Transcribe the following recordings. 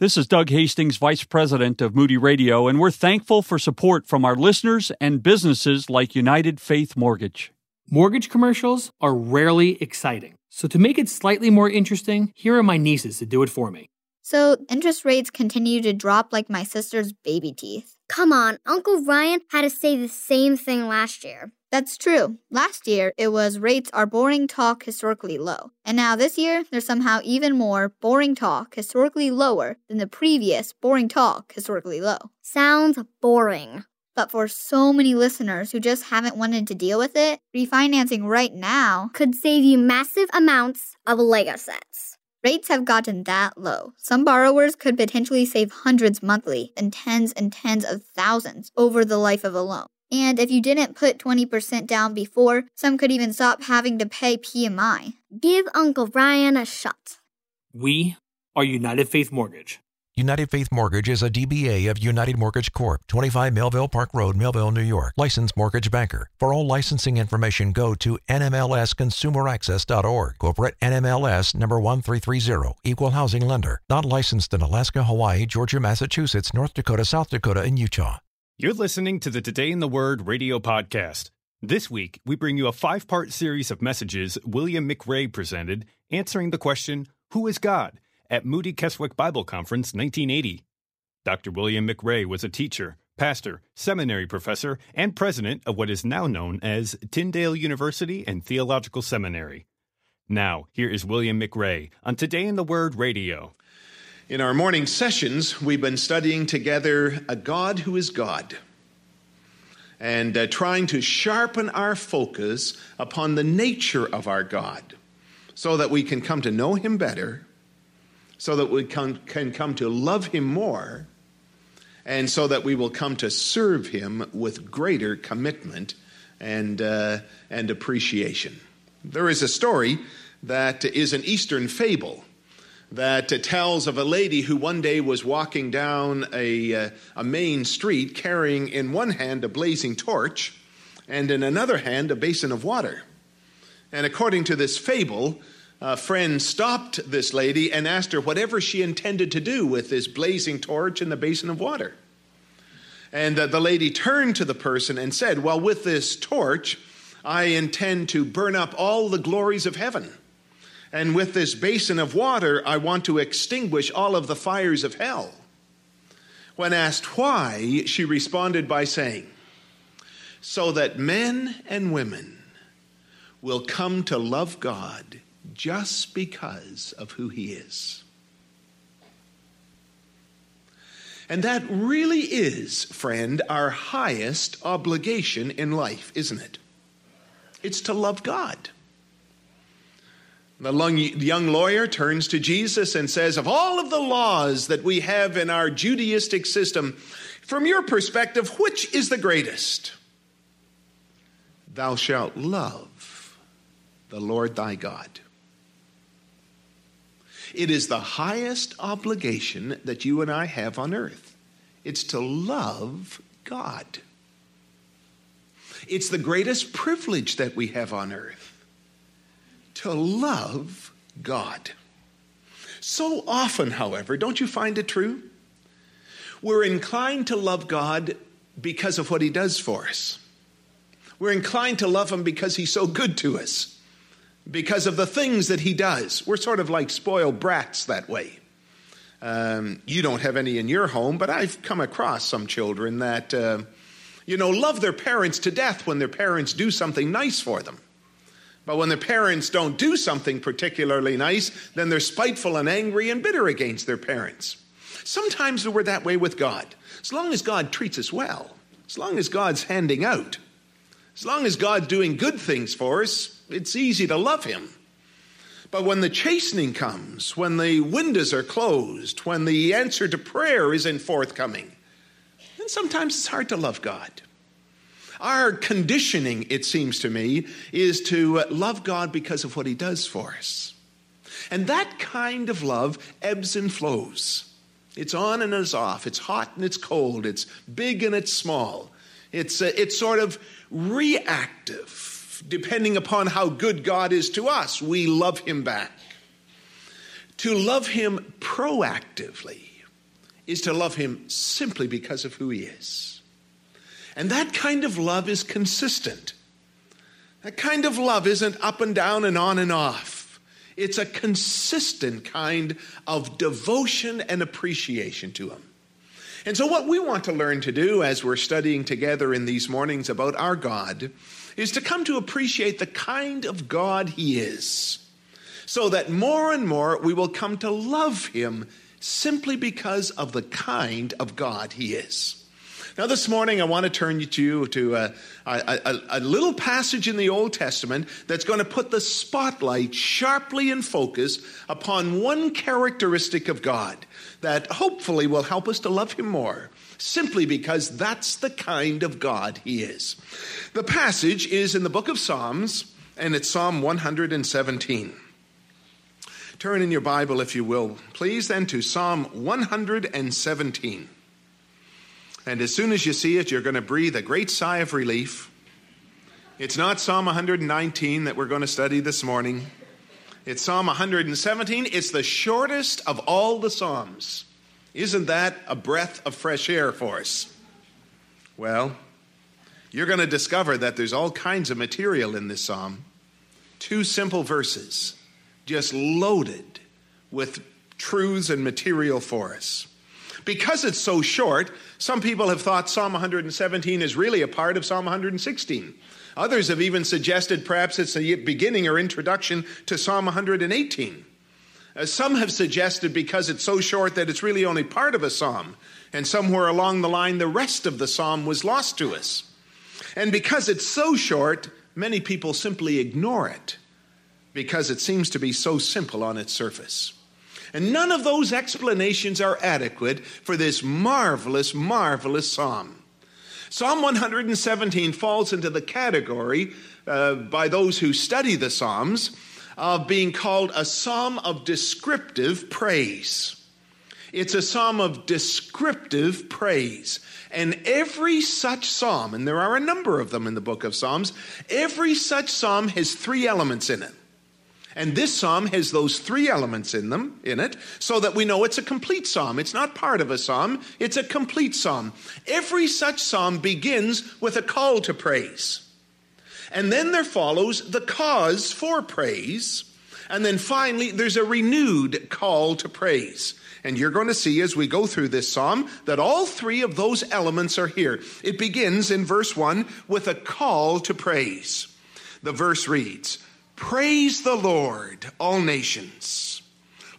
This is Doug Hastings, Vice President of Moody Radio, and we're thankful for support from our listeners and businesses like United Faith Mortgage. Mortgage commercials are rarely exciting. So, to make it slightly more interesting, here are my nieces to do it for me. So, interest rates continue to drop like my sister's baby teeth. Come on, Uncle Ryan had to say the same thing last year. That's true. Last year, it was rates are boring talk historically low. And now this year, there's somehow even more boring talk historically lower than the previous boring talk historically low. Sounds boring. But for so many listeners who just haven't wanted to deal with it, refinancing right now could save you massive amounts of Lego sets. Rates have gotten that low. Some borrowers could potentially save hundreds monthly and tens and tens of thousands over the life of a loan. And if you didn't put 20% down before, some could even stop having to pay PMI. Give Uncle Ryan a shot. We are United Faith Mortgage. United Faith Mortgage is a DBA of United Mortgage Corp., 25 Melville Park Road, Melville, New York. Licensed mortgage banker. For all licensing information, go to nmlsconsumeraccess.org. Corporate NMLS number 1330. Equal housing lender. Not licensed in Alaska, Hawaii, Georgia, Massachusetts, North Dakota, South Dakota, and Utah. You're listening to the Today in the Word radio podcast. This week, we bring you a five part series of messages William McRae presented answering the question, Who is God? At Moody Keswick Bible Conference 1980. Dr. William McRae was a teacher, pastor, seminary professor, and president of what is now known as Tyndale University and Theological Seminary. Now, here is William McRae on Today in the Word radio. In our morning sessions, we've been studying together a God who is God and uh, trying to sharpen our focus upon the nature of our God so that we can come to know Him better, so that we can, can come to love Him more, and so that we will come to serve Him with greater commitment and, uh, and appreciation. There is a story that is an Eastern fable that tells of a lady who one day was walking down a, uh, a main street carrying in one hand a blazing torch and in another hand a basin of water. And according to this fable, a friend stopped this lady and asked her whatever she intended to do with this blazing torch and the basin of water. And uh, the lady turned to the person and said, Well, with this torch, I intend to burn up all the glories of heaven. And with this basin of water, I want to extinguish all of the fires of hell. When asked why, she responded by saying, So that men and women will come to love God just because of who He is. And that really is, friend, our highest obligation in life, isn't it? It's to love God. The young lawyer turns to Jesus and says, Of all of the laws that we have in our Judaistic system, from your perspective, which is the greatest? Thou shalt love the Lord thy God. It is the highest obligation that you and I have on earth. It's to love God. It's the greatest privilege that we have on earth to love God. So often, however, don't you find it true? We're inclined to love God because of what He does for us. We're inclined to love Him because He's so good to us, because of the things that He does. We're sort of like spoiled brats that way. Um, you don't have any in your home, but I've come across some children that, uh, you know, love their parents to death when their parents do something nice for them. But when their parents don't do something particularly nice, then they're spiteful and angry and bitter against their parents. Sometimes we're that way with God. As long as God treats us well, as long as God's handing out, as long as God's doing good things for us, it's easy to love Him. But when the chastening comes, when the windows are closed, when the answer to prayer isn't forthcoming, then sometimes it's hard to love God. Our conditioning, it seems to me, is to love God because of what He does for us. And that kind of love ebbs and flows. It's on and it's off. It's hot and it's cold. It's big and it's small. It's, uh, it's sort of reactive, depending upon how good God is to us. We love Him back. To love Him proactively, is to love him simply because of who he is. And that kind of love is consistent. That kind of love isn't up and down and on and off. It's a consistent kind of devotion and appreciation to him. And so, what we want to learn to do as we're studying together in these mornings about our God is to come to appreciate the kind of God He is, so that more and more we will come to love Him simply because of the kind of God He is. Now, this morning, I want to turn you to, to uh, a, a, a, little passage in the Old Testament that's going to put the spotlight sharply in focus upon one characteristic of God that hopefully will help us to love Him more, simply because that's the kind of God He is. The passage is in the book of Psalms, and it's Psalm 117. Turn in your Bible, if you will, please, then to Psalm 117. And as soon as you see it, you're going to breathe a great sigh of relief. It's not Psalm 119 that we're going to study this morning. It's Psalm 117. It's the shortest of all the Psalms. Isn't that a breath of fresh air for us? Well, you're going to discover that there's all kinds of material in this Psalm. Two simple verses, just loaded with truths and material for us. Because it's so short, some people have thought Psalm 117 is really a part of Psalm 116. Others have even suggested perhaps it's a beginning or introduction to Psalm 118. Uh, some have suggested because it's so short that it's really only part of a psalm, and somewhere along the line the rest of the psalm was lost to us. And because it's so short, many people simply ignore it because it seems to be so simple on its surface. And none of those explanations are adequate for this marvelous, marvelous psalm. Psalm 117 falls into the category uh, by those who study the Psalms of being called a psalm of descriptive praise. It's a psalm of descriptive praise. And every such psalm, and there are a number of them in the book of Psalms, every such psalm has three elements in it. And this psalm has those three elements in them in it so that we know it's a complete psalm. It's not part of a psalm, it's a complete psalm. Every such psalm begins with a call to praise. And then there follows the cause for praise. And then finally, there's a renewed call to praise. And you're going to see as we go through this psalm that all three of those elements are here. It begins in verse 1 with a call to praise. The verse reads, Praise the Lord, all nations.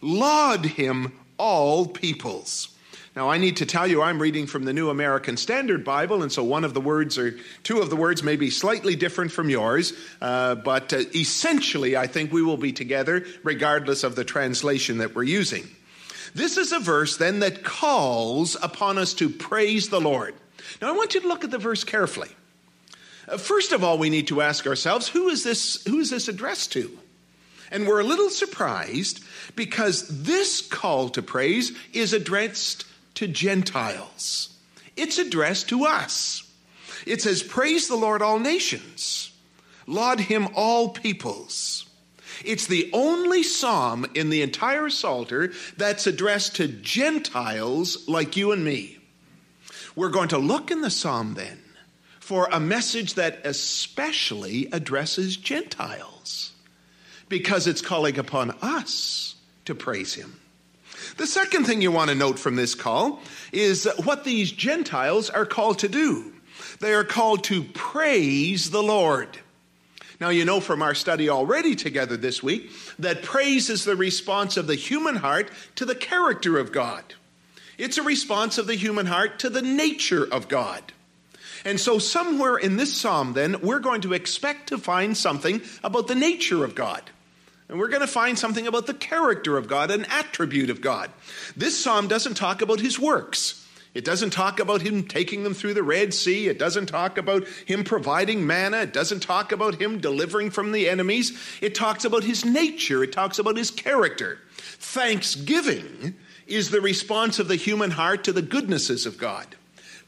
Laud him, all peoples. Now, I need to tell you, I'm reading from the New American Standard Bible, and so one of the words or two of the words may be slightly different from yours, uh, but uh, essentially, I think we will be together regardless of the translation that we're using. This is a verse then that calls upon us to praise the Lord. Now, I want you to look at the verse carefully. Uh, first of all, we need to ask ourselves who is this, who is this addressed to? And we're a little surprised because this call to praise is addressed to Gentiles. It's addressed to us. It says, Praise the Lord, all nations, laud him, all peoples. It's the only psalm in the entire Psalter that's addressed to Gentiles like you and me. We're going to look in the psalm then for a message that especially addresses Gentiles because it's calling upon us to praise Him. The second thing you want to note from this call is what these Gentiles are called to do. They are called to praise the Lord. Now, you know from our study already together this week that praise is the response of the human heart to the character of God. It's a response of the human heart to the nature of God. And so, somewhere in this psalm, then, we're going to expect to find something about the nature of God. And we're going to find something about the character of God, an attribute of God. This psalm doesn't talk about his works. It doesn't talk about him taking them through the Red Sea. It doesn't talk about him providing manna. It doesn't talk about him delivering from the enemies. It talks about his nature. It talks about his character. Thanksgiving is the response of the human heart to the goodnesses of God.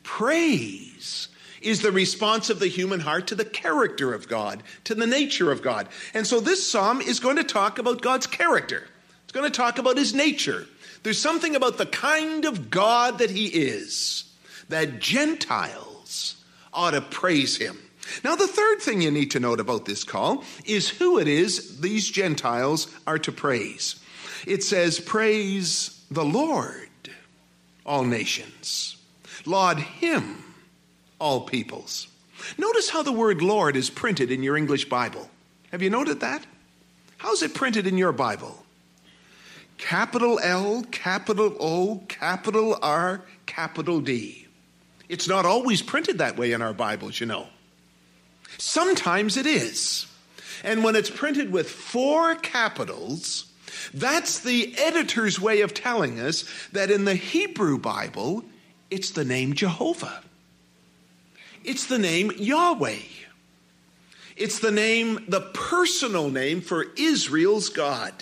Praise is the response of the human heart to the character of God, to the nature of God. And so this psalm is going to talk about God's character. It's going to talk about his nature. There's something about the kind of God that He is that Gentiles ought to praise Him. Now, the third thing you need to note about this call is who it is these Gentiles are to praise. It says, Praise the Lord, all nations. Laud Him, all peoples. Notice how the word Lord is printed in your English Bible. Have you noted that? How's it printed in your Bible? Capital L, capital O, capital R, capital D. It's not always printed that way in our Bibles, you know. Sometimes it is. And when it's printed with four capitals, that's the editor's way of telling us that in the Hebrew Bible, it's the name Jehovah. It's the name Yahweh. It's the name, the personal name for Israel's God.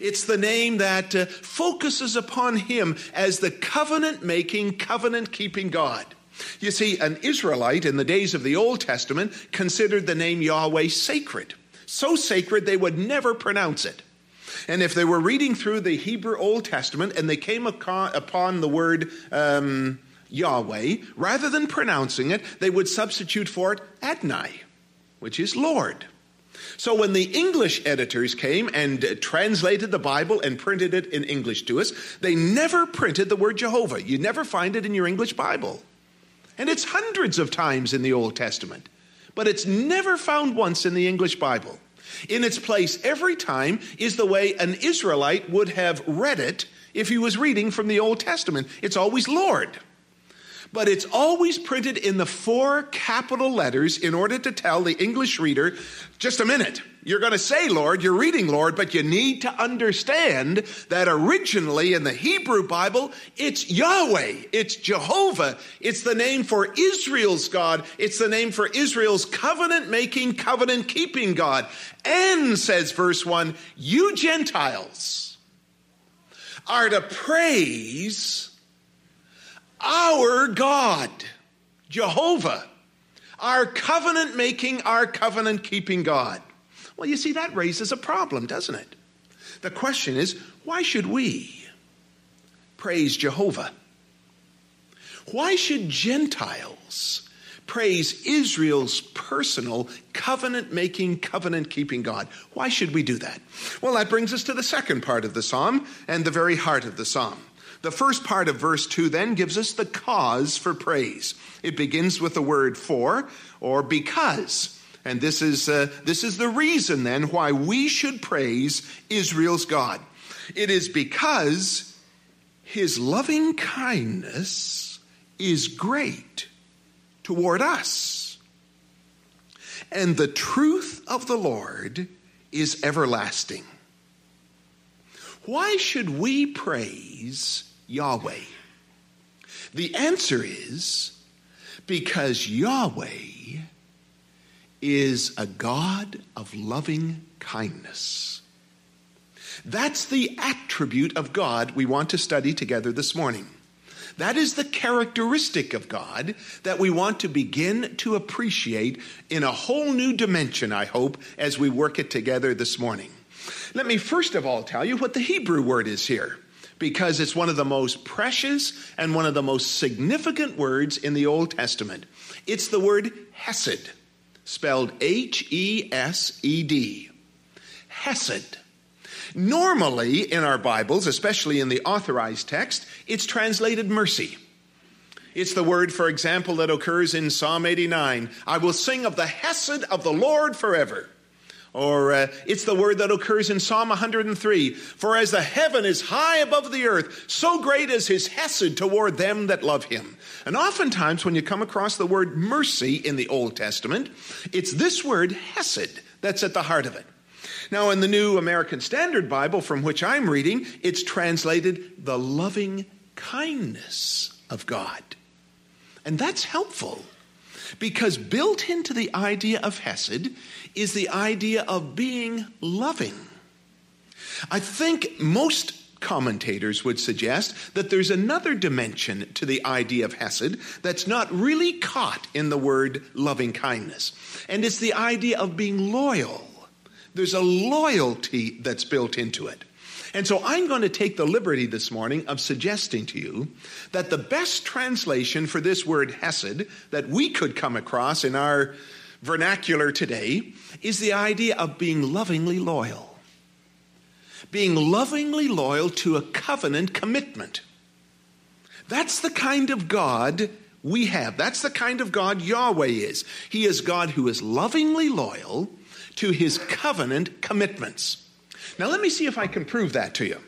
It's the name that uh, focuses upon Him as the covenant making, covenant keeping God. You see, an Israelite in the days of the Old Testament considered the name Yahweh sacred. So sacred they would never pronounce it. And if they were reading through the Hebrew Old Testament and they came upon the word um, Yahweh, rather than pronouncing it, they would substitute for it Adonai, which is Lord. So when the English editors came and translated the Bible and printed it in English to us, they never printed the word Jehovah. You never find it in your English Bible. And it's hundreds of times in the Old Testament, but it's never found once in the English Bible. In its place every time is the way an Israelite would have read it if he was reading from the Old Testament. It's always Lord but it's always printed in the four capital letters in order to tell the English reader, just a minute. You're going to say Lord, you're reading Lord, but you need to understand that originally in the Hebrew Bible, it's Yahweh, it's Jehovah, it's the name for Israel's God, it's the name for Israel's covenant making, covenant keeping God. And, says verse 1, you Gentiles are to praise our God, Jehovah, our covenant making, our covenant keeping God. Well, you see, that raises a problem, doesn't it? The question is why should we praise Jehovah? Why should Gentiles praise Israel's personal covenant making, covenant keeping God? Why should we do that? Well, that brings us to the second part of the psalm and the very heart of the psalm. The first part of verse 2 then gives us the cause for praise. It begins with the word for or because. And this is, uh, this is the reason then why we should praise Israel's God. It is because his loving kindness is great toward us. And the truth of the Lord is everlasting. Why should we praise Yahweh? The answer is because Yahweh is a God of loving kindness. That's the attribute of God we want to study together this morning. That is the characteristic of God that we want to begin to appreciate in a whole new dimension, I hope, as we work it together this morning. Let me first of all tell you what the Hebrew word is here because it's one of the most precious and one of the most significant words in the Old Testament. It's the word Hesed, spelled H E S E D. Hesed. Normally, in our Bibles, especially in the authorized text, it's translated mercy. It's the word, for example, that occurs in Psalm 89 I will sing of the Hesed of the Lord forever. Or uh, it's the word that occurs in Psalm 103 For as the heaven is high above the earth, so great is his hesed toward them that love him. And oftentimes, when you come across the word mercy in the Old Testament, it's this word hesed that's at the heart of it. Now, in the New American Standard Bible, from which I'm reading, it's translated the loving kindness of God. And that's helpful because built into the idea of Hesed is the idea of being loving. I think most commentators would suggest that there's another dimension to the idea of Hesed that's not really caught in the word loving kindness, and it's the idea of being loyal. There's a loyalty that's built into it. And so I'm going to take the liberty this morning of suggesting to you that the best translation for this word hesed that we could come across in our vernacular today is the idea of being lovingly loyal. Being lovingly loyal to a covenant commitment. That's the kind of God we have. That's the kind of God Yahweh is. He is God who is lovingly loyal to his covenant commitments. Now, let me see if I can prove that to you.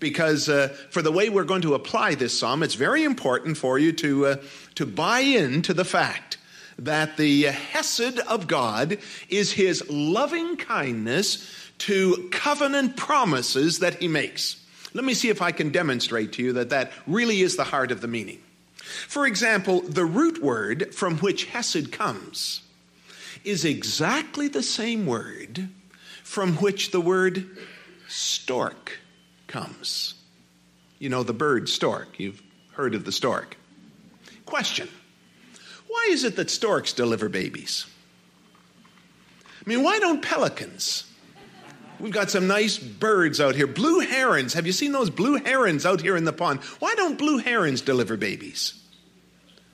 Because uh, for the way we're going to apply this psalm, it's very important for you to, uh, to buy into the fact that the Hesed of God is his loving kindness to covenant promises that he makes. Let me see if I can demonstrate to you that that really is the heart of the meaning. For example, the root word from which Hesed comes is exactly the same word from which the word stork comes. You know, the bird stork. You've heard of the stork. Question Why is it that storks deliver babies? I mean, why don't pelicans? We've got some nice birds out here. Blue herons. Have you seen those blue herons out here in the pond? Why don't blue herons deliver babies?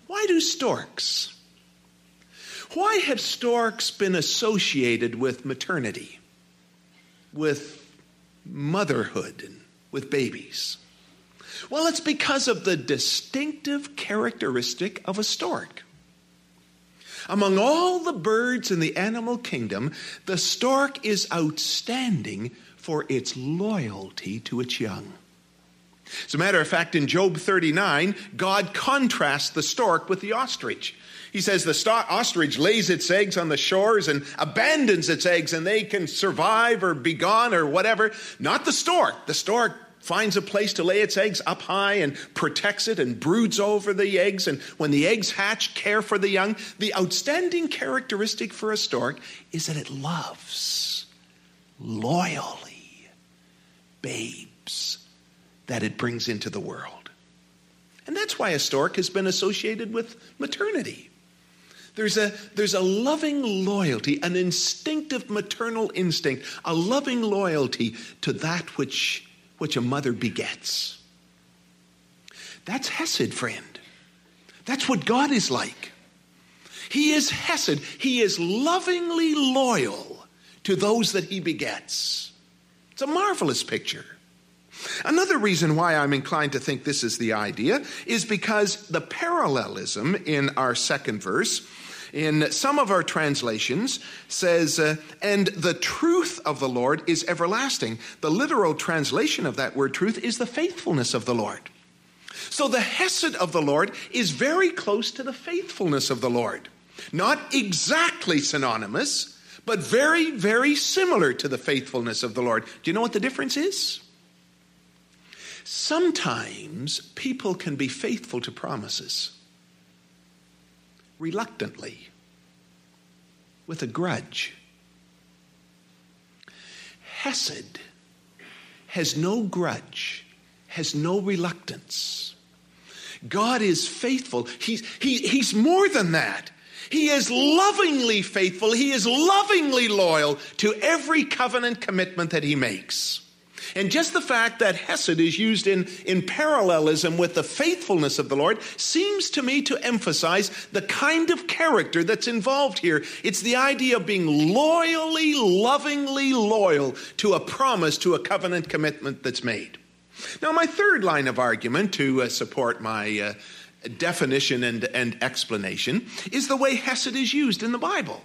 Why do storks? Why have storks been associated with maternity, with motherhood, and with babies? Well, it's because of the distinctive characteristic of a stork. Among all the birds in the animal kingdom, the stork is outstanding for its loyalty to its young. As a matter of fact, in Job 39, God contrasts the stork with the ostrich. He says the ostrich lays its eggs on the shores and abandons its eggs, and they can survive or be gone or whatever. Not the stork. The stork finds a place to lay its eggs up high and protects it and broods over the eggs. And when the eggs hatch, care for the young. The outstanding characteristic for a stork is that it loves loyally babes that it brings into the world. And that's why a stork has been associated with maternity. There's a, there's a loving loyalty, an instinctive maternal instinct, a loving loyalty to that which, which a mother begets. That's Hesed, friend. That's what God is like. He is Hesed. He is lovingly loyal to those that he begets. It's a marvelous picture. Another reason why I'm inclined to think this is the idea is because the parallelism in our second verse in some of our translations says uh, and the truth of the lord is everlasting. The literal translation of that word truth is the faithfulness of the lord. So the hesed of the lord is very close to the faithfulness of the lord. Not exactly synonymous but very very similar to the faithfulness of the lord. Do you know what the difference is Sometimes people can be faithful to promises reluctantly, with a grudge. Hesed has no grudge, has no reluctance. God is faithful. He's, he, he's more than that. He is lovingly faithful. He is lovingly loyal to every covenant commitment that he makes. And just the fact that Hesed is used in, in parallelism with the faithfulness of the Lord seems to me to emphasize the kind of character that's involved here. It's the idea of being loyally, lovingly loyal to a promise, to a covenant commitment that's made. Now, my third line of argument to uh, support my uh, definition and, and explanation is the way Hesed is used in the Bible.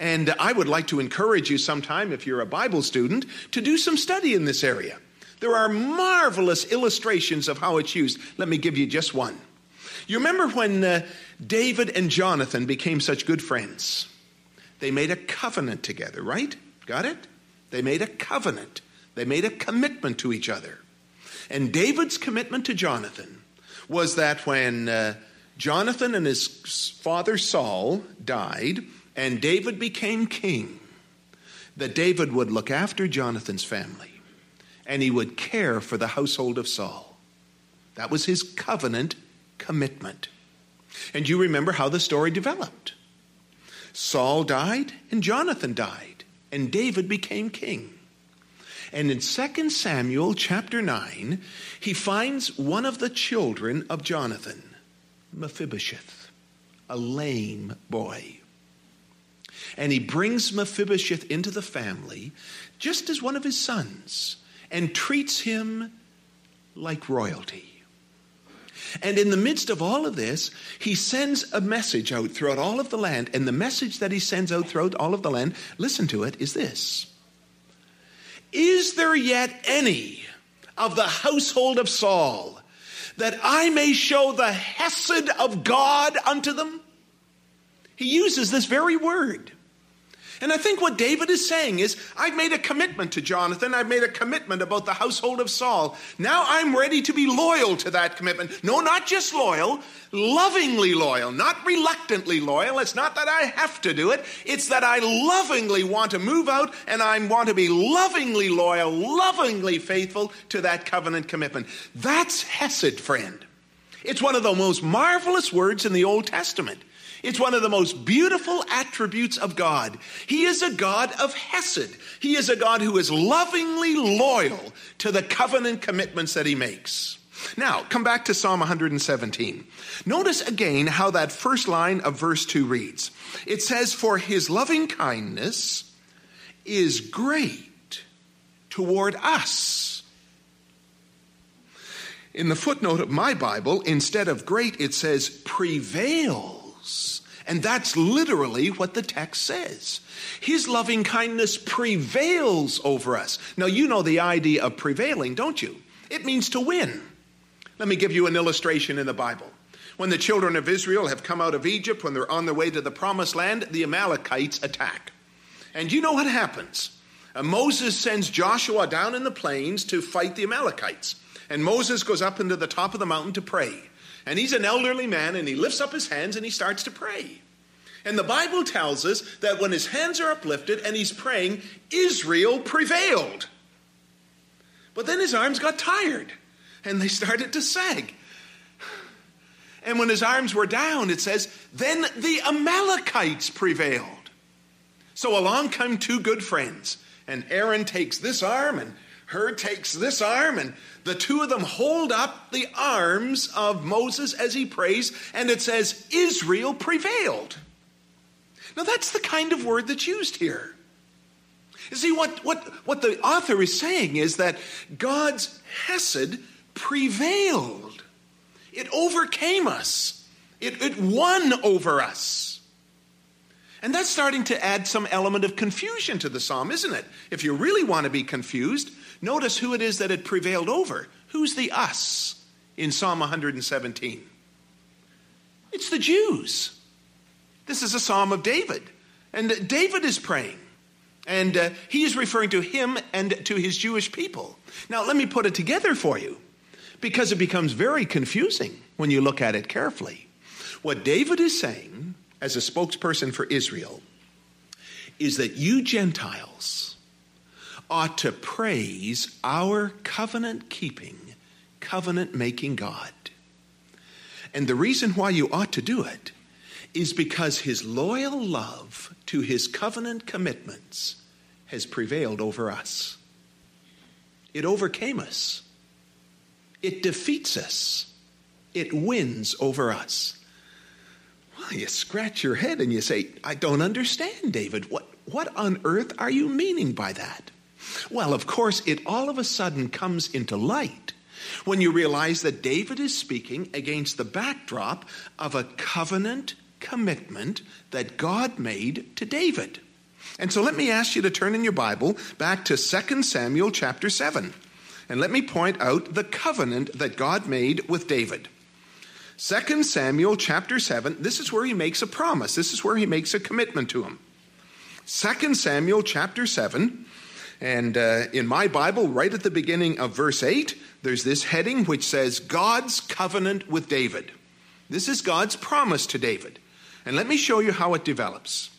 And I would like to encourage you sometime, if you're a Bible student, to do some study in this area. There are marvelous illustrations of how it's used. Let me give you just one. You remember when uh, David and Jonathan became such good friends? They made a covenant together, right? Got it? They made a covenant. They made a commitment to each other. And David's commitment to Jonathan was that when uh, Jonathan and his father Saul died, and David became king, that David would look after Jonathan's family and he would care for the household of Saul. That was his covenant commitment. And you remember how the story developed. Saul died and Jonathan died, and David became king. And in 2 Samuel chapter 9, he finds one of the children of Jonathan, Mephibosheth, a lame boy. And he brings Mephibosheth into the family just as one of his sons and treats him like royalty. And in the midst of all of this, he sends a message out throughout all of the land. And the message that he sends out throughout all of the land, listen to it, is this Is there yet any of the household of Saul that I may show the Hesed of God unto them? He uses this very word. And I think what David is saying is, I've made a commitment to Jonathan. I've made a commitment about the household of Saul. Now I'm ready to be loyal to that commitment. No, not just loyal, lovingly loyal, not reluctantly loyal. It's not that I have to do it. It's that I lovingly want to move out and I want to be lovingly loyal, lovingly faithful to that covenant commitment. That's Hesed, friend. It's one of the most marvelous words in the Old Testament. It's one of the most beautiful attributes of God. He is a God of Hesed. He is a God who is lovingly loyal to the covenant commitments that he makes. Now, come back to Psalm 117. Notice again how that first line of verse 2 reads. It says, For his loving kindness is great toward us. In the footnote of my Bible, instead of great, it says prevail and that's literally what the text says. His loving kindness prevails over us. Now, you know the idea of prevailing, don't you? It means to win. Let me give you an illustration in the Bible. When the children of Israel have come out of Egypt, when they're on their way to the promised land, the Amalekites attack. And you know what happens? Uh, Moses sends Joshua down in the plains to fight the Amalekites. And Moses goes up into the top of the mountain to pray. And he's an elderly man and he lifts up his hands and he starts to pray. And the Bible tells us that when his hands are uplifted and he's praying, Israel prevailed. But then his arms got tired and they started to sag. And when his arms were down, it says, then the Amalekites prevailed. So along come two good friends, and Aaron takes this arm and Hur takes this arm, and the two of them hold up the arms of Moses as he prays, and it says, Israel prevailed. Now, that's the kind of word that's used here. You see, what, what, what the author is saying is that God's Hesed prevailed, it overcame us, it, it won over us. And that's starting to add some element of confusion to the psalm, isn't it? If you really want to be confused, notice who it is that it prevailed over. Who's the us in Psalm 117? It's the Jews. This is a psalm of David. And David is praying. And uh, he is referring to him and to his Jewish people. Now, let me put it together for you because it becomes very confusing when you look at it carefully. What David is saying as a spokesperson for Israel is that you Gentiles ought to praise our covenant keeping, covenant making God. And the reason why you ought to do it is because his loyal love to his covenant commitments has prevailed over us. It overcame us, it defeats us, it wins over us. Well, you scratch your head and you say, I don't understand, David. What, what on earth are you meaning by that? Well, of course, it all of a sudden comes into light when you realize that David is speaking against the backdrop of a covenant commitment that God made to David. And so let me ask you to turn in your Bible back to 2 Samuel chapter 7. And let me point out the covenant that God made with David. 2 Samuel chapter 7, this is where he makes a promise. This is where he makes a commitment to him. 2 Samuel chapter 7, and uh, in my Bible, right at the beginning of verse 8, there's this heading which says, God's covenant with David. This is God's promise to David. And let me show you how it develops.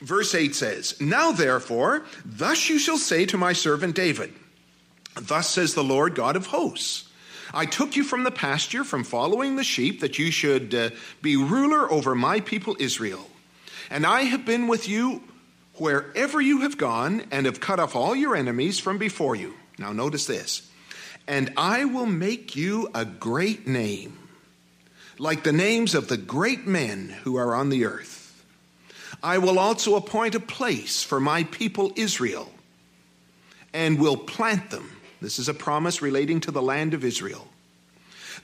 Verse 8 says, Now therefore, thus you shall say to my servant David, Thus says the Lord God of hosts. I took you from the pasture, from following the sheep, that you should uh, be ruler over my people Israel. And I have been with you wherever you have gone and have cut off all your enemies from before you. Now, notice this. And I will make you a great name, like the names of the great men who are on the earth. I will also appoint a place for my people Israel, and will plant them. This is a promise relating to the land of Israel,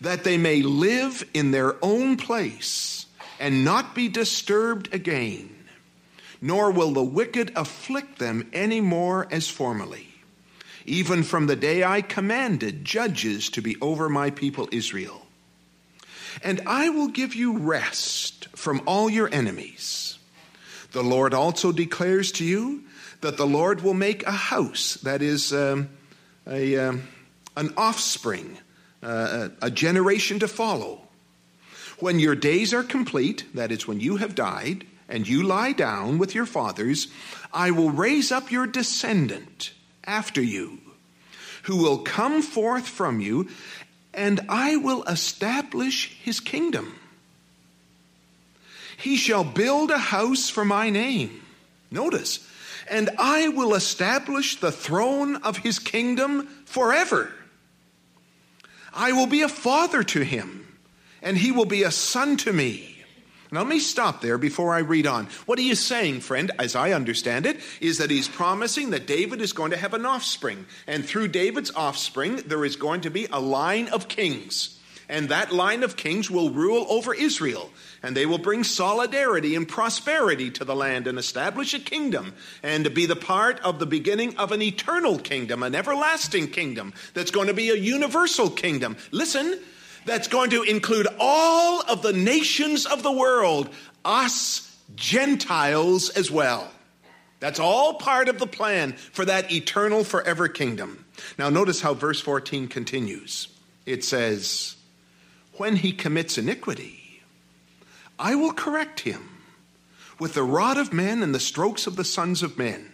that they may live in their own place and not be disturbed again nor will the wicked afflict them any more as formerly, even from the day I commanded judges to be over my people Israel. And I will give you rest from all your enemies. The Lord also declares to you that the Lord will make a house, that is, um, a, um, an offspring, uh, a generation to follow. When your days are complete, that is, when you have died, and you lie down with your fathers, I will raise up your descendant after you, who will come forth from you, and I will establish his kingdom. He shall build a house for my name. Notice, and I will establish the throne of his kingdom forever. I will be a father to him, and he will be a son to me. Now, let me stop there before I read on. What he is saying, friend, as I understand it, is that he's promising that David is going to have an offspring. And through David's offspring, there is going to be a line of kings. And that line of kings will rule over Israel. And they will bring solidarity and prosperity to the land and establish a kingdom and be the part of the beginning of an eternal kingdom, an everlasting kingdom that's going to be a universal kingdom. Listen, that's going to include all of the nations of the world, us Gentiles as well. That's all part of the plan for that eternal forever kingdom. Now, notice how verse 14 continues. It says, When he commits iniquity, I will correct him with the rod of men and the strokes of the sons of men.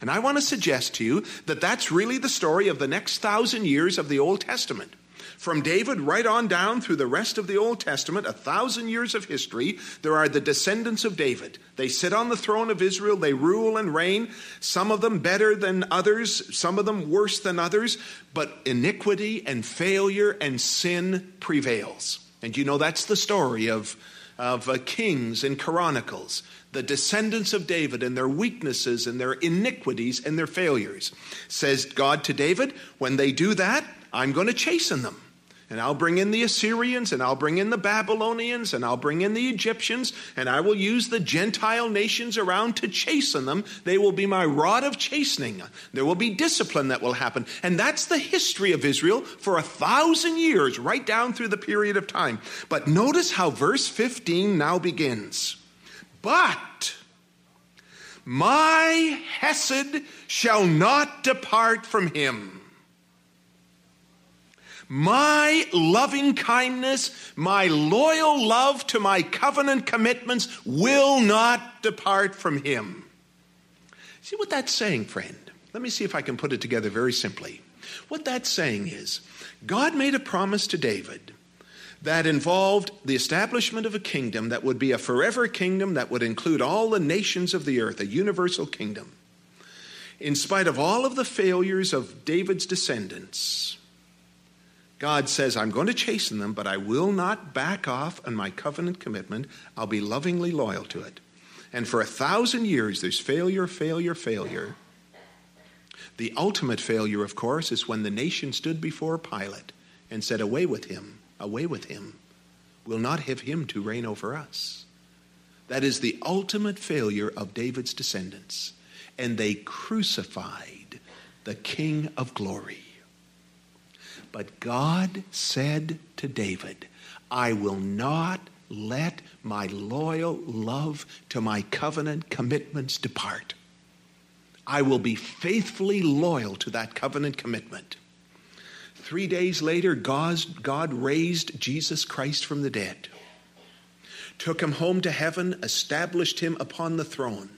And I want to suggest to you that that's really the story of the next thousand years of the Old Testament. From David right on down through the rest of the Old Testament, a thousand years of history, there are the descendants of David. They sit on the throne of Israel, they rule and reign, some of them better than others, some of them worse than others, but iniquity and failure and sin prevails. And you know that's the story of, of uh, kings and chronicles the descendants of David and their weaknesses and their iniquities and their failures. Says God to David, when they do that, I'm going to chasten them. And I'll bring in the Assyrians, and I'll bring in the Babylonians, and I'll bring in the Egyptians, and I will use the Gentile nations around to chasten them. They will be my rod of chastening. There will be discipline that will happen. And that's the history of Israel for a thousand years, right down through the period of time. But notice how verse 15 now begins. But my Hesed shall not depart from him my loving kindness, my loyal love to my covenant commitments will not depart from him. See what that's saying, friend? Let me see if I can put it together very simply. What that's saying is God made a promise to David that involved the establishment of a kingdom that would be a forever kingdom that would include all the nations of the earth, a universal kingdom. In spite of all of the failures of David's descendants, God says, I'm going to chasten them, but I will not back off on my covenant commitment. I'll be lovingly loyal to it. And for a thousand years, there's failure, failure, failure. The ultimate failure, of course, is when the nation stood before Pilate and said, Away with him, away with him. We'll not have him to reign over us. That is the ultimate failure of David's descendants. And they crucified the King of glory. But God said to David, I will not let my loyal love to my covenant commitments depart. I will be faithfully loyal to that covenant commitment. Three days later, God, raised Jesus Christ from the dead, took him home to heaven, established him upon the throne.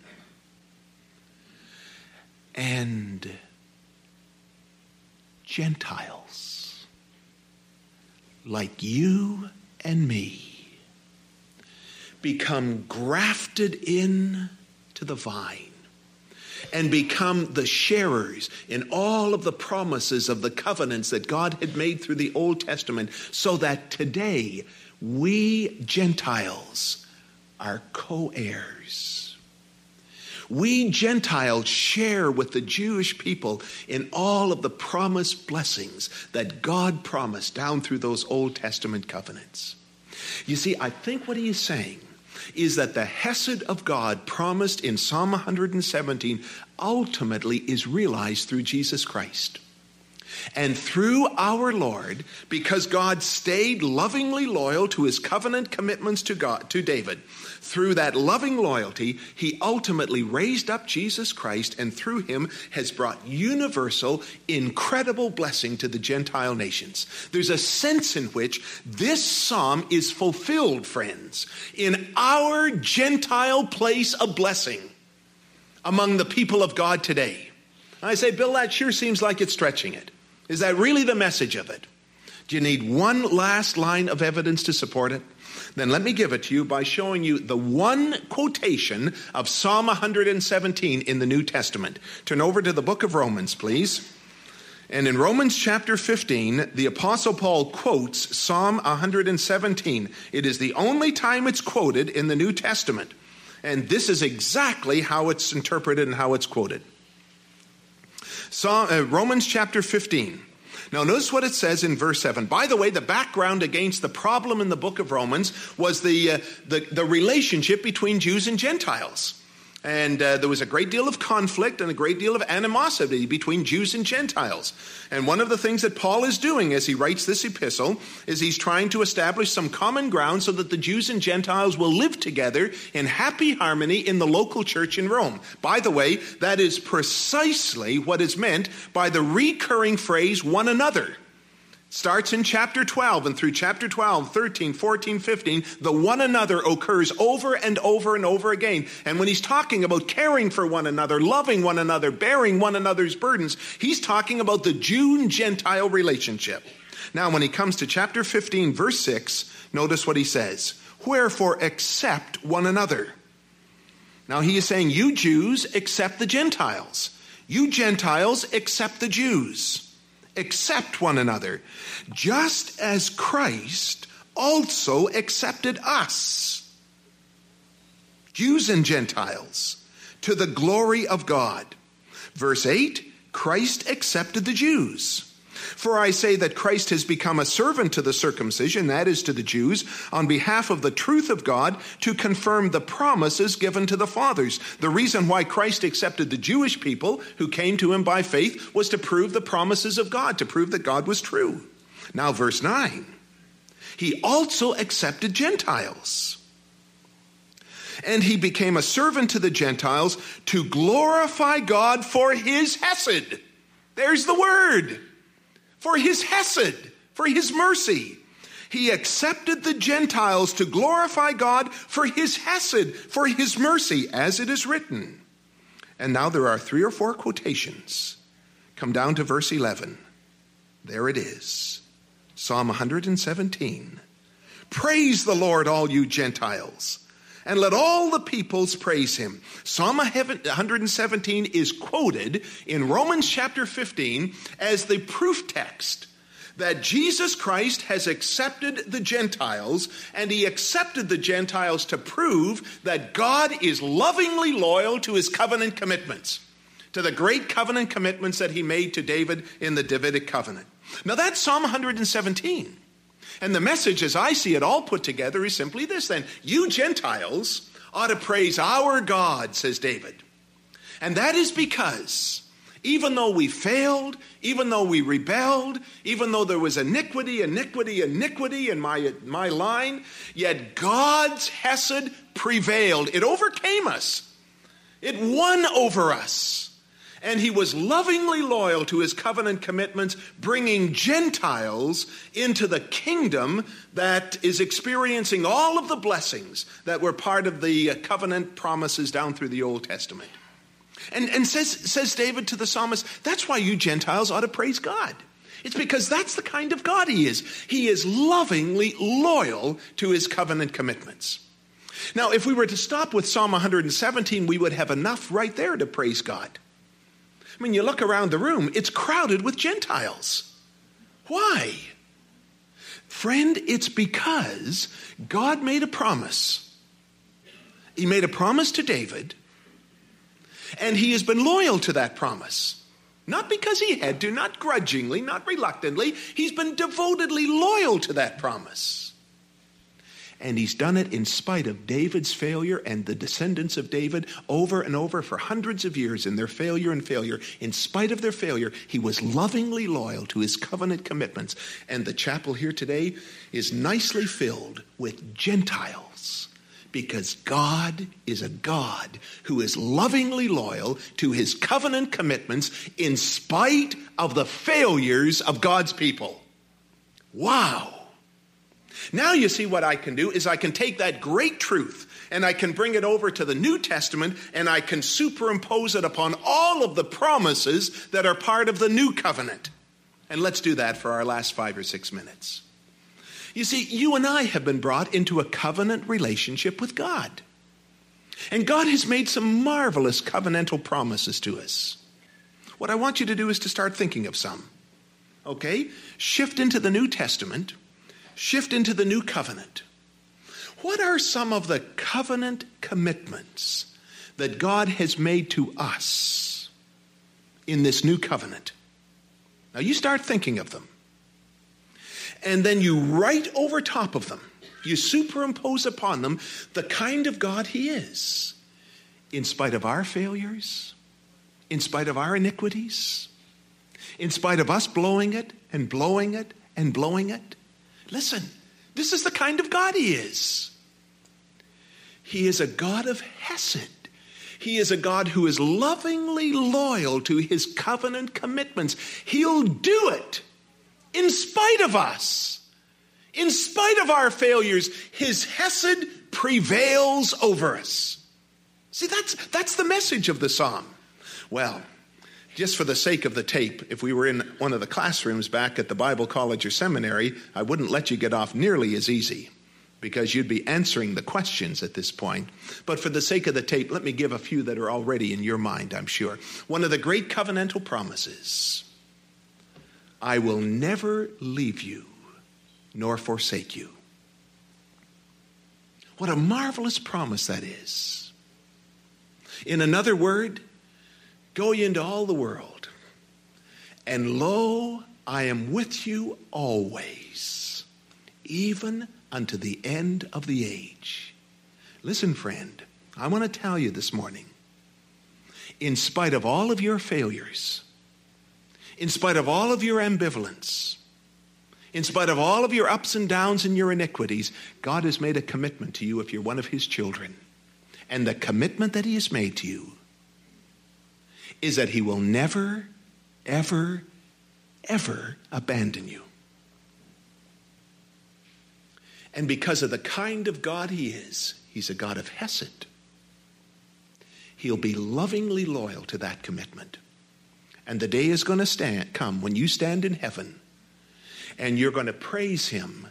And Gentiles like you and me become grafted in to the vine. and become the sharers in all of the promises of the covenants that God had made through the Old Testament, so that today we Gentiles are co heirs. We Gentiles share with the Jewish people in all of the promised blessings that God promised down through those Old Testament covenants. You see, I think what he is saying is that the Hesed of God promised in Psalm 117 ultimately is realized through Jesus Christ. And through our Lord, because God stayed lovingly loyal to his covenant commitments to God to David, through that loving loyalty, he ultimately raised up Jesus Christ and through him has brought universal, incredible blessing to the Gentile nations. There's a sense in which this psalm is fulfilled, friends, in our Gentile place of blessing among the people of God today. I say, Bill, that sure seems like it's stretching it. Is that really the message of it? Do you need one last line of evidence to support it? Then let me give it to you by showing you the one quotation of Psalm 117 in the New Testament. Turn over to the book of Romans, please. And in Romans chapter 15, the Apostle Paul quotes Psalm 117. It is the only time it's quoted in the New Testament. And this is exactly how it's interpreted and how it's quoted. Psalm, uh, Romans chapter 15. Now, notice what it says in verse 7. By the way, the background against the problem in the book of Romans was the, uh, the, the relationship between Jews and Gentiles. And uh, there was a great deal of conflict and a great deal of animosity between Jews and Gentiles. And one of the things that Paul is doing as he writes this epistle is he's trying to establish some common ground so that the Jews and Gentiles will live together in happy harmony in the local church in Rome. By the way, that is precisely what is meant by the recurring phrase one another. Starts in chapter 12 and through chapter 12, 13, 14, 15, the one another occurs over and over and over again. And when he's talking about caring for one another, loving one another, bearing one another's burdens, he's talking about the Jew Gentile relationship. Now, when he comes to chapter 15, verse 6, notice what he says Wherefore accept one another. Now, he is saying, You Jews accept the Gentiles, you Gentiles accept the Jews accept one another, just as Christ also accepted us, Jews and Gentiles, to the glory of God. Verse 8 Christ accepted the Jews. For I say that Christ has become a servant to the circumcision, that is to the Jews, on behalf of the truth of God to confirm the promises given to the fathers. The reason why Christ accepted the Jewish people who came to him by faith was to prove the promises of God, to prove that God was true. Now, verse 9. He also accepted Gentiles. And he became a servant to the Gentiles to glorify God for his Hesed. There's the word for his hesed, for his mercy. He accepted the Gentiles to glorify God for his hesed, for his mercy, as it is written. And now there are three or four quotations. Come down to verse 11. There it is Psalm 117. Praise the Lord, all you Gentiles and let all the peoples praise him. Psalm 117 is quoted in Romans chapter 15 as the proof text that Jesus Christ has accepted the Gentiles, and he accepted the Gentiles to prove that God is lovingly loyal to his covenant commitments, to the great covenant commitments that he made to David in the Davidic covenant. Now that's Psalm 117. And the message, as I see it all put together, is simply this then You Gentiles ought to praise our God, says David. And that is because even though we failed, even though we rebelled, even though there was iniquity, iniquity, iniquity in my, my line, yet God's Hesed prevailed. It overcame us, it won over us and he was lovingly loyal to his covenant commitments, bringing Gentiles into the kingdom that is experiencing all of the blessings that were part of the uh, covenant promises down through the Old Testament. And, and says, says David to the psalmist, that's why you Gentiles ought to praise God. It's because that's the kind of God he is. He is lovingly loyal to his covenant commitments. Now, if we were to stop with Psalm 117, we would have enough right there to praise God. I mean, you look around the room, it's crowded with Gentiles. Why? Friend, it's because God made a promise. He made a promise to David, and he has been loyal to that promise. Not because he had to, not grudgingly, not reluctantly. He's been devotedly loyal to that promise. And he's done it in spite of David's failure and the descendants of David over and over for hundreds of years in their failure and failure. In spite of their failure, he was lovingly loyal to his covenant commitments. And the chapel here today is nicely filled with Gentiles because God is a God who is lovingly loyal to his covenant commitments in spite of the failures of God's people. Wow. Now you see what I can do is I can take that great truth and I can bring it over to the New Testament and I can superimpose it upon all of the promises that are part of the new covenant. And let's do that for our last five or six minutes. You see, you and I have been brought into a covenant relationship with God. And God has made some marvelous covenantal promises to us. What I want you to do is to start thinking of some. Okay? Shift into the New Testament shift into the new covenant. What are some of the covenant commitments that God has made to us in this new covenant? Now you start thinking of them. And then you write over top of them, you superimpose upon them the kind of God He is, in spite of our failures, in spite of our iniquities, in spite of us blowing it and blowing it and blowing it. Listen, this is the kind of God He is. He is a God of Hesed. He is a God who is lovingly loyal to His covenant commitments. He'll do it in spite of us. In spite of our failures, His Hesed prevails over us. See, that's, that's the message of the psalm. Well, just for the sake of the tape, if we were in one of the classrooms back at the Bible college or seminary, I wouldn't let you get off nearly as easy because you'd be answering the questions at this point. But for the sake of the tape, let me give a few that are already in your mind, I'm sure. One of the great covenantal promises I will never leave you nor forsake you. What a marvelous promise that is. In another word, Go ye into all the world, and lo, I am with you always, even unto the end of the age. Listen, friend, I want to tell you this morning in spite of all of your failures, in spite of all of your ambivalence, in spite of all of your ups and downs and your iniquities, God has made a commitment to you if you're one of His children. And the commitment that He has made to you is that he will never, ever, ever abandon you. And because of the kind of God he is, he's a God of Hesed. He'll be lovingly loyal to that commitment. And the day is going to stand, come when you stand in heaven and you're going to praise him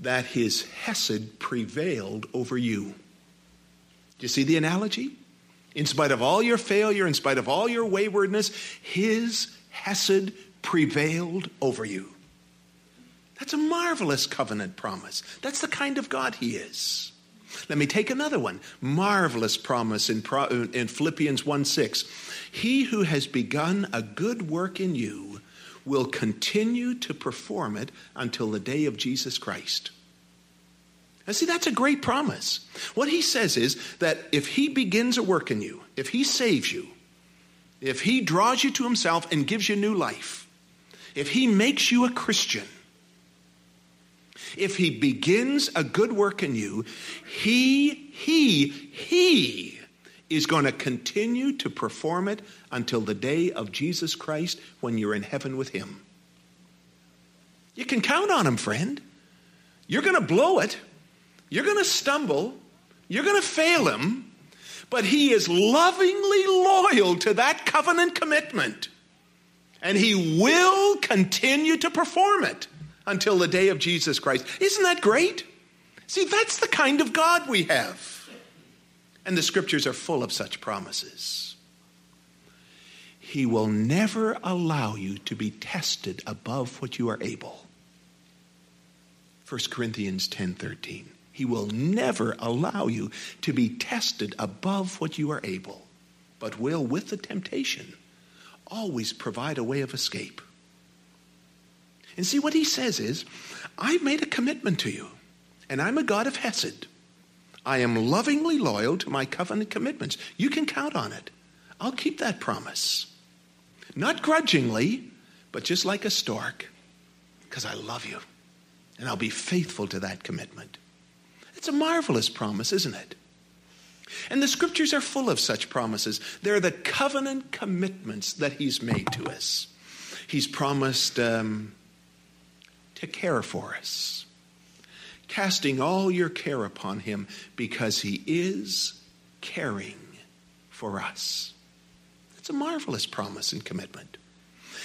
that his Hesed prevailed over you. Do you see the analogy? In spite of all your failure, in spite of all your waywardness, his Hesed prevailed over you. That's a marvelous covenant promise. That's the kind of God he is. Let me take another one. Marvelous promise in, in Philippians 1 6. He who has begun a good work in you will continue to perform it until the day of Jesus Christ. And see, that's a great promise. What he says is that if he begins a work in you, if he saves you, if he draws you to himself and gives you new life, if he makes you a Christian, if he begins a good work in you, he, he, he is going to continue to perform it until the day of Jesus Christ when you're in heaven with him. You can count on him, friend. You're going to blow it. You're going to stumble, you're going to fail him, but he is lovingly loyal to that covenant commitment. And he will continue to perform it until the day of Jesus Christ. Isn't that great? See, that's the kind of God we have. And the scriptures are full of such promises. He will never allow you to be tested above what you are able. 1 Corinthians 10:13. He will never allow you to be tested above what you are able, but will with the temptation always provide a way of escape. And see what he says is, I've made a commitment to you, and I'm a God of Hesed. I am lovingly loyal to my covenant commitments. You can count on it. I'll keep that promise. Not grudgingly, but just like a stork, because I love you. And I'll be faithful to that commitment. It's a marvelous promise, isn't it? And the scriptures are full of such promises. They're the covenant commitments that He's made to us. He's promised um, to care for us, casting all your care upon Him because He is caring for us. It's a marvelous promise and commitment.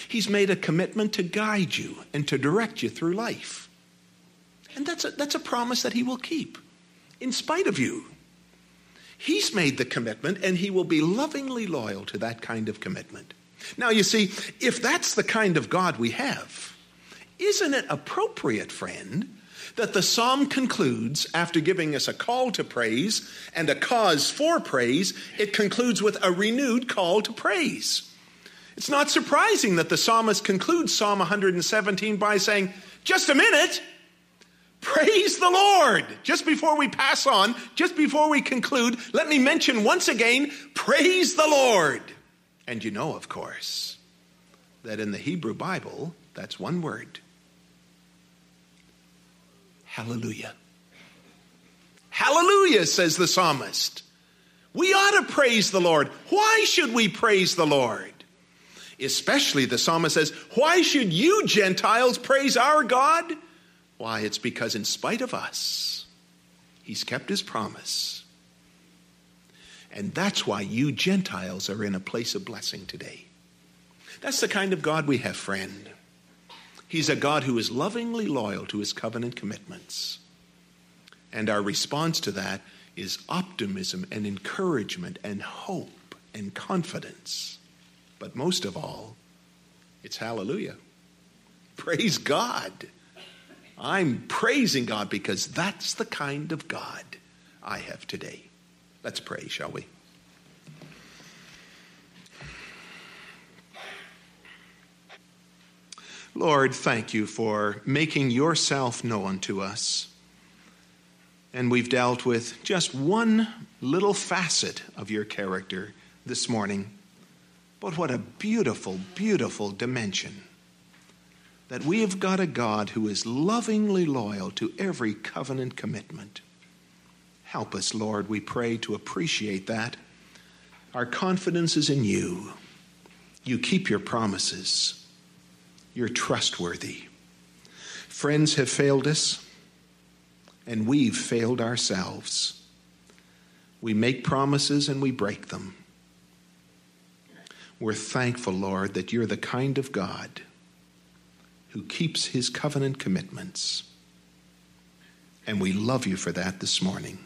He's made a commitment to guide you and to direct you through life. And that's a, that's a promise that He will keep in spite of you. He's made the commitment and He will be lovingly loyal to that kind of commitment. Now, you see, if that's the kind of God we have, isn't it appropriate, friend, that the psalm concludes after giving us a call to praise and a cause for praise, it concludes with a renewed call to praise. It's not surprising that the psalmist concludes Psalm 117 by saying, Just a minute, praise the Lord. Just before we pass on, just before we conclude, let me mention once again, praise the Lord. And you know, of course, that in the Hebrew Bible, that's one word Hallelujah. Hallelujah, says the psalmist. We ought to praise the Lord. Why should we praise the Lord? Especially, the psalmist says, Why should you Gentiles praise our God? Why, it's because in spite of us, He's kept His promise. And that's why you Gentiles are in a place of blessing today. That's the kind of God we have, friend. He's a God who is lovingly loyal to his covenant commitments. And our response to that is optimism and encouragement and hope and confidence. But most of all, it's hallelujah. Praise God. I'm praising God because that's the kind of God I have today. Let's pray, shall we? Lord, thank you for making yourself known to us. And we've dealt with just one little facet of your character this morning. But what a beautiful, beautiful dimension. That we have got a God who is lovingly loyal to every covenant commitment. Help us, Lord, we pray, to appreciate that. Our confidence is in you. You keep your promises. You're trustworthy. Friends have failed us, and we've failed ourselves. We make promises and we break them. We're thankful, Lord, that you're the kind of God who keeps his covenant commitments. And we love you for that this morning.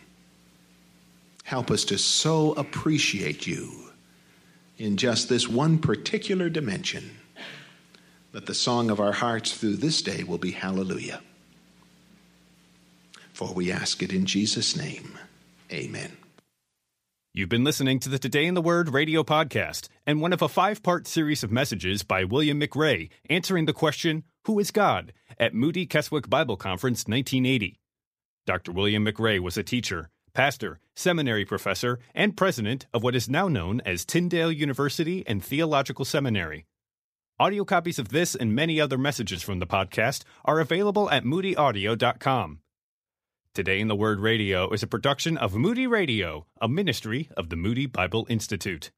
Help us to so appreciate you in just this one particular dimension that the song of our hearts through this day will be hallelujah. For we ask it in Jesus' name. Amen. You've been listening to the Today in the Word radio podcast and one of a five part series of messages by William McRae answering the question, Who is God? at Moody Keswick Bible Conference 1980. Dr. William McRae was a teacher, pastor, seminary professor, and president of what is now known as Tyndale University and Theological Seminary. Audio copies of this and many other messages from the podcast are available at moodyaudio.com. Today in the Word Radio is a production of Moody Radio, a ministry of the Moody Bible Institute.